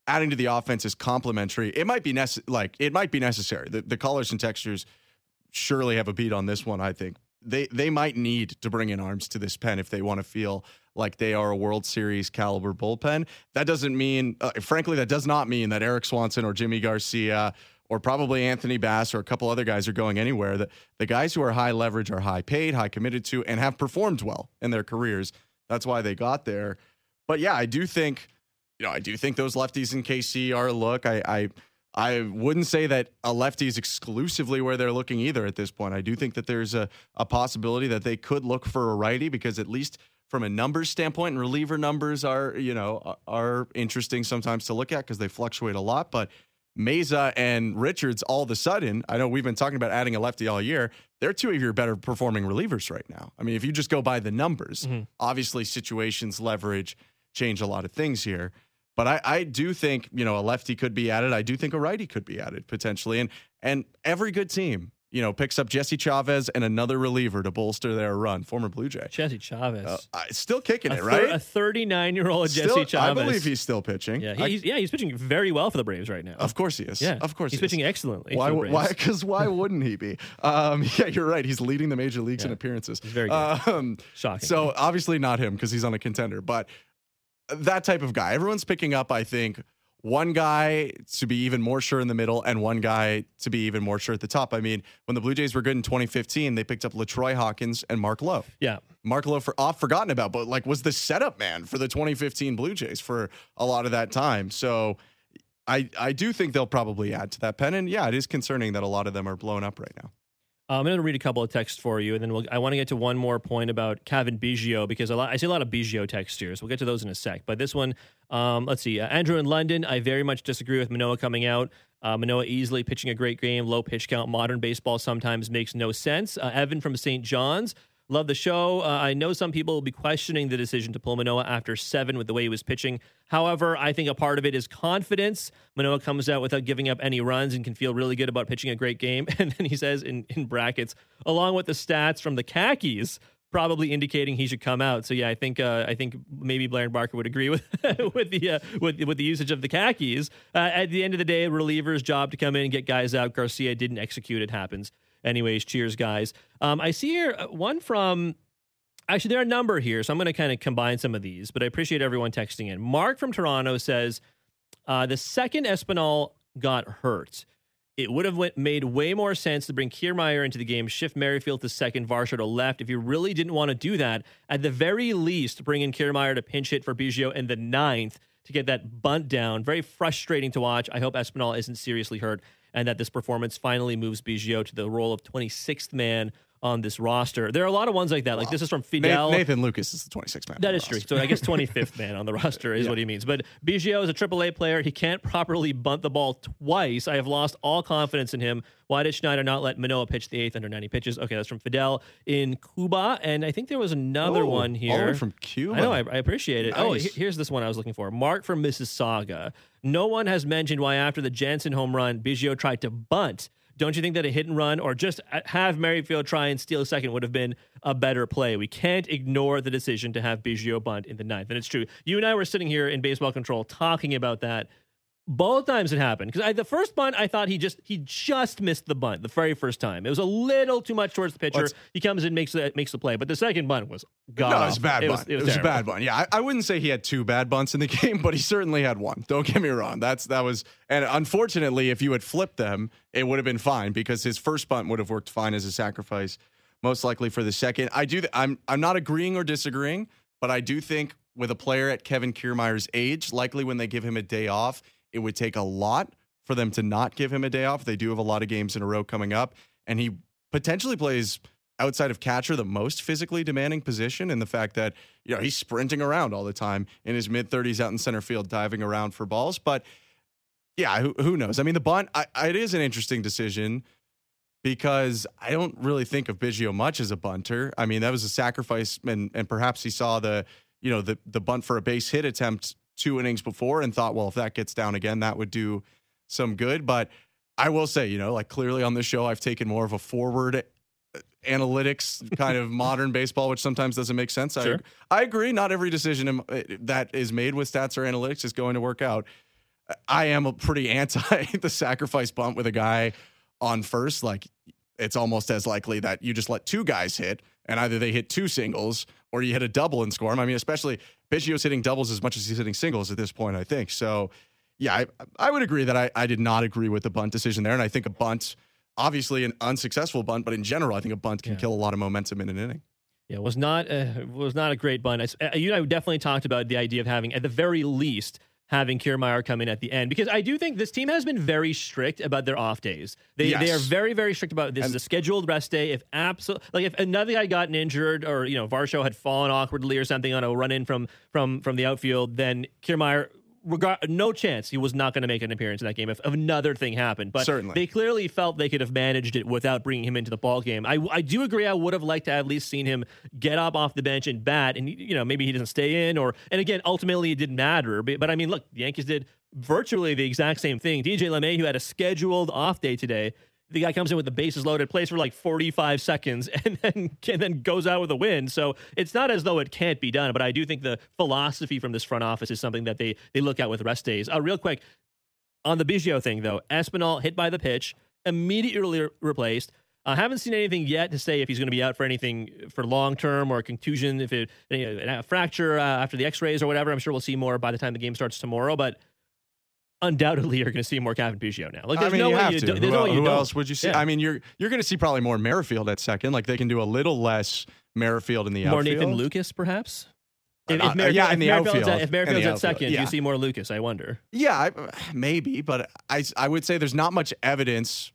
adding to the offense is complementary. It might be nece- like it might be necessary. The, the colors and textures surely have a beat on this one. I think they they might need to bring in arms to this pen if they want to feel like they are a World Series caliber bullpen. That doesn't mean, uh, frankly, that does not mean that Erik Swanson or Yimi Garcia or probably Anthony Bass or a couple other guys are going anywhere. The, the guys who are high leverage are high paid, high committed to, and have performed well in their careers. That's why they got there. But yeah, I do think, you know, I do think those lefties in KC are a look. I, I I wouldn't say that a lefty is exclusively where they're looking either at this point. I do think that there's a, a possibility that they could look for a righty because at least from a numbers standpoint, and reliever numbers are, you know, are interesting sometimes to look at because they fluctuate a lot. But Mayza and Richards, all of a sudden, I know we've been talking about adding a lefty all year. They're two of your better performing relievers right now. I mean, if you just go by the numbers, Mhm. obviously situations, leverage change a lot of things here. But I, I do think, you know, a lefty could be added. I do think a righty could be added potentially. And and every good team, you know, picks up Jesse Chavez and another reliever to bolster their run, former Blue Jay. Jesse Chavez, Uh, still kicking a, it, thir- right? a 39 year old Jesse Chavez. I believe he's still pitching. Yeah, I- he's, yeah, he's pitching very well for the Braves right now. of course he is. yeah, of course he's he is. pitching excellently. Why? for the Why? Because why wouldn't he be? Um, [LAUGHS] yeah, you're right. He's leading the major leagues in appearances. He's very good. Um, Shocking. so obviously not him because he's on a contender, but that type of guy. Everyone's picking up. I think one guy to be even more sure in the middle, and one guy to be even more sure at the top. I mean, when the Blue Jays were good in 2015, they picked up Latroy Hawkins and Mark Lowe. yeah, Mark Lowe for off forgotten about, but like was the setup man for the 2015 Blue Jays for a lot of that time. So I, I do think they'll probably add to that pen. And yeah, it is concerning that a lot of them are blown up right now. I'm going to read a couple of texts for you, and then we'll, I want to get to one more point about Cavan Biggio because lot, I see a lot of Biggio texts here, so we'll get to those in a sec. But this one, um, let's see. Uh, Andrew in London, I very much disagree with Manoah coming out. Uh, Manoah easily pitching a great game, low pitch count. Modern baseball sometimes makes no sense. Uh, Evan from St. John's, Love the show. Uh, I know some people will be questioning the decision to pull Manoah after seven with the way he was pitching. However, I think a part of it is confidence. Manoah comes out without giving up any runs and can feel really good about pitching a great game. [LAUGHS] And then he says in, in brackets, along with the stats from the khakis, probably indicating he should come out. So yeah, I think uh, I think maybe Blair and Barker would agree with [LAUGHS] with the uh, with with the usage of the khakis. Uh, at the end of the day, reliever's job to come in and get guys out. Garcia didn't execute. It happens. Anyways, cheers, guys. Um, I see here uh, one from. Actually, there are a number here, so I'm going to kind of combine some of these. But I appreciate everyone texting in. Mark from Toronto says uh, the second Espinal got hurt. It would have went, made way more sense to bring Kiermaier into the game, shift Merrifield to second, Varsho to left. If you really didn't want to do that, at the very least, bring in Kiermaier to pinch hit for Biggio in the ninth to get that bunt down. Very frustrating to watch. I hope Espinal isn't seriously hurt and that this performance finally moves Biggio to the role of 26th man on this roster. There are a lot of ones like that. Like this is from Fidel. Nathan Lukes is the 26th man. That is true. So I guess [LAUGHS] 25th man on the roster is yeah. what he means. But Biggio is a AAA player. He can't properly bunt the ball twice. I have lost all confidence in him. Why did Schneider not let Manoah pitch the eighth under 90 pitches? Okay, that's from Fidel in Cuba. And I think there was another oh, one here. from Cuba. I know. I, I appreciate it. Oh, nice. Oh, here's this one I was looking for. Mark from Mississauga. No one has mentioned why after the Jansen home run, Biggio tried to bunt don't you think that a hit and run or just have Merrifield try and steal a second would have been a better play? We can't ignore the decision to have Biggio bunt in the ninth. And it's true. You and I were sitting here in baseball control talking about that both times it happened because the first bunt I thought he just he just missed the bunt the very first time. It was a little too much towards the pitcher. Let's, he comes in makes the makes the play, but the second bunt was god. No, it was a bad it bunt. Was, it was, it was a bad bunt. Yeah, I, I, wouldn't say he had two bad bunts in the [LAUGHS] game, but he certainly had one. Don't get me wrong. That's that was and unfortunately, if you had flipped them, it would have been fine because his first bunt would have worked fine as a sacrifice. Most likely for the second. I do. Th- I'm I'm not agreeing or disagreeing, but I do think with a player at Kevin Kiermaier's age, likely when they give him a day off it would take a lot for them to not give him a day off. They do have a lot of games in a row coming up, and he potentially plays outside of catcher the most physically demanding position and the fact that you know he's sprinting around all the time in his mid 30s out in center field diving around for balls. But yeah who, who knows? I mean the bunt I, it is an interesting decision because i don't really think of biggio much as a bunter. I mean that was a sacrifice and and perhaps he saw the you know the the bunt for a base hit attempt two innings before and thought, well, if that gets down again, that would do some good. But I will say, you know, like clearly on this show, I've taken more of a forward uh, analytics kind of [LAUGHS] modern baseball, which sometimes doesn't make sense. Sure. I, I agree. Not every decision uh, that is made with stats or analytics is going to work out. I am a pretty anti [LAUGHS] the sacrifice bunt with a guy on first. Like it's almost as likely that you just let two guys hit and either they hit two singles or you hit a double and score them. I mean, especially Biggio's hitting doubles as much as he's hitting singles at this point, I think. So, yeah, I, I would agree that I, I did not agree with the bunt decision there. And I think a bunt, obviously an unsuccessful bunt, but in general, I think a bunt can yeah. kill a lot of momentum in an inning. Yeah, it was not a, was not a great bunt. I, uh, you know, I definitely talked about the idea of having, at the very least, having Kiermaier come in at the end because I do think this team has been very strict about their off days. They yes. they are very very strict about this and, is a scheduled rest day. If absolutely like if another guy gotten injured or you know Varsho had fallen awkwardly or something on a run in from from from the outfield, then Kiermaier regard no chance he was not going to make an appearance in that game if, if, another thing happened. But Certainly. they clearly felt they could have managed it without bringing him into the ball game. I, I do agree. I would have liked to have at least seen him get up off the bench and bat, and you know maybe he doesn't stay in, or and again ultimately it didn't matter. But, but I mean, look, the Yankees did virtually the exact same thing. DJ LeMahieu, who had a scheduled off day today the guy comes in with the bases loaded, plays for like 45 seconds, [LAUGHS] and then and then goes out with a win. So it's not as though it can't be done, but I do think the philosophy from this front office is something that they they look at with rest days. Uh, real quick on the Biggio thing though, Espinal hit by the pitch, immediately re- replaced. I haven't seen anything yet to say if he's going to be out for anything for long term or a contusion, if it a fracture uh, after the X-rays or whatever. I'm sure we'll see more by the time the game starts tomorrow, but undoubtedly you're going to see more Cavan Biggio now. Like, there's I mean, no you way have you to. Do, who, no who else would you see? Yeah. I mean, you're you're going to see probably more Merrifield at second. Like they can do a little less Merrifield in the more outfield. Nathan Lukes, perhaps. If, Uh, if Mer- yeah, if in the Merrifield's outfield. at, if Merrifield's at second, yeah. you see more Lukes? I wonder. Yeah, I, maybe, but I, I would say there's not much evidence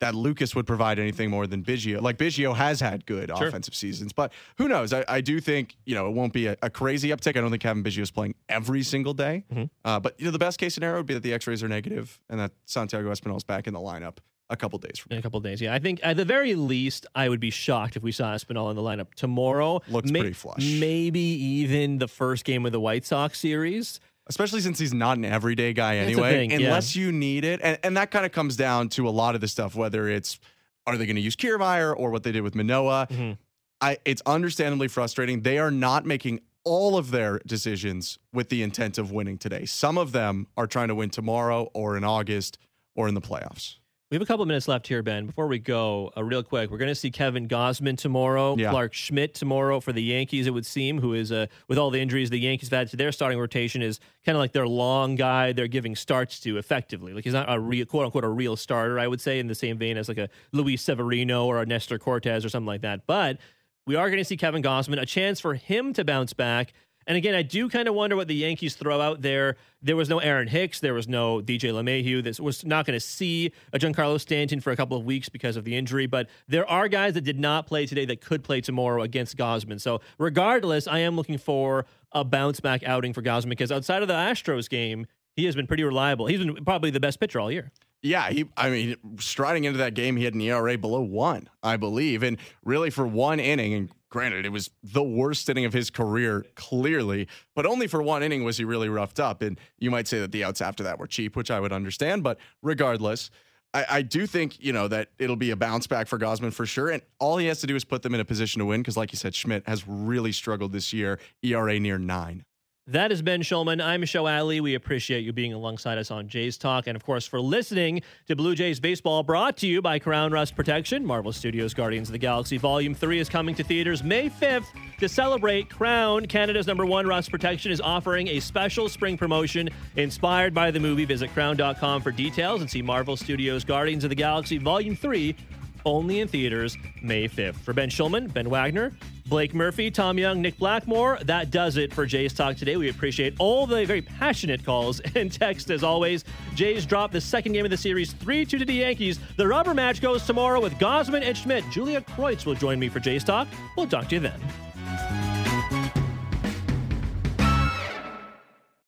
that Lukes would provide anything more than Biggio. Like Biggio has had good Sure. offensive seasons, but who knows? I, I do think you know it won't be a, a crazy uptick. I don't think Cavan Biggio is playing every single day, Mhm. uh, but you know the best case scenario would be that the X-rays are negative and that Santiago Espinal is back in the lineup a couple days from a couple days, yeah. I think at the very least, I would be shocked if we saw Espinal in the lineup tomorrow. Looks pretty flush. Maybe even the first game of the White Sox series. Especially since he's not an everyday guy anyway, thing, yeah. unless you need it. And, and that kind of comes down to a lot of the stuff, whether it's are they going to use Kiermaier or what they did with Manoah. Mhm. I, it's understandably frustrating. They are not making all of their decisions with the intent of winning today. Some of them are trying to win tomorrow or in August or in the playoffs. We have a couple of minutes left here, Ben. Before we go, uh, real quick, we're going to see Kevin Gausman tomorrow, Yeah. Clarke Schmidt tomorrow for the Yankees. It would seem, who is uh, with all the injuries the Yankees have had to their starting rotation, is kind of like their long guy. They're giving starts to effectively. Like he's not a real quote unquote a real starter. I would say in the same vein as like a Luis Severino or a Nestor Cortes or something like that. But we are going to see Kevin Gausman, a chance for him to bounce back. And again, I do kind of wonder what the Yankees throw out there. There was no Aaron Hicks. There was no DJ LeMahieu. This was not going to see a Giancarlo Stanton for a couple of weeks because of the injury. But there are guys that did not play today that could play tomorrow against Gausman. So regardless, I am looking for a bounce back outing for Gausman because outside of the Astros game, he has been pretty reliable. He's been probably the best pitcher all year. Yeah, he. I mean, striding into that game, he had an ERA below one, I believe, and really for one inning. And granted, it was the worst inning of his career, clearly, but only for one inning was he really roughed up. And you might say that the outs after that were cheap, which I would understand. But regardless, I, I do think you know that it'll be a bounce back for Gausman for sure. And all he has to do is put them in a position to win, because like you said, Schmidt has really struggled this year. ERA near nine. That is Ben Shulman. I'm Sho Alli. We appreciate you being alongside us on Jays Talk. And of course, for listening to Blue Jays Baseball, brought to you by Krown Rust Protection. Marvel Studios Guardians of the Galaxy Volume 3 is coming to theaters May 5th. To celebrate, Krown, Canada's number one rust protection, is offering a special spring promotion inspired by the movie. Visit krown.com for details and see Marvel Studios Guardians of the Galaxy Volume 3 only in theaters May 5th. For Ben Shulman, Ben Wagner, Blake Murphy, Tom Young, Nick Blackmore, that does it for Jays Talk today. We appreciate all the very passionate calls [LAUGHS] and text as always. Jays drop the second game of the series 3 2 to the Yankees. The rubber match goes tomorrow with Gausman and Schmidt. Julia Kreuz will join me for Jays Talk. We'll talk to you then.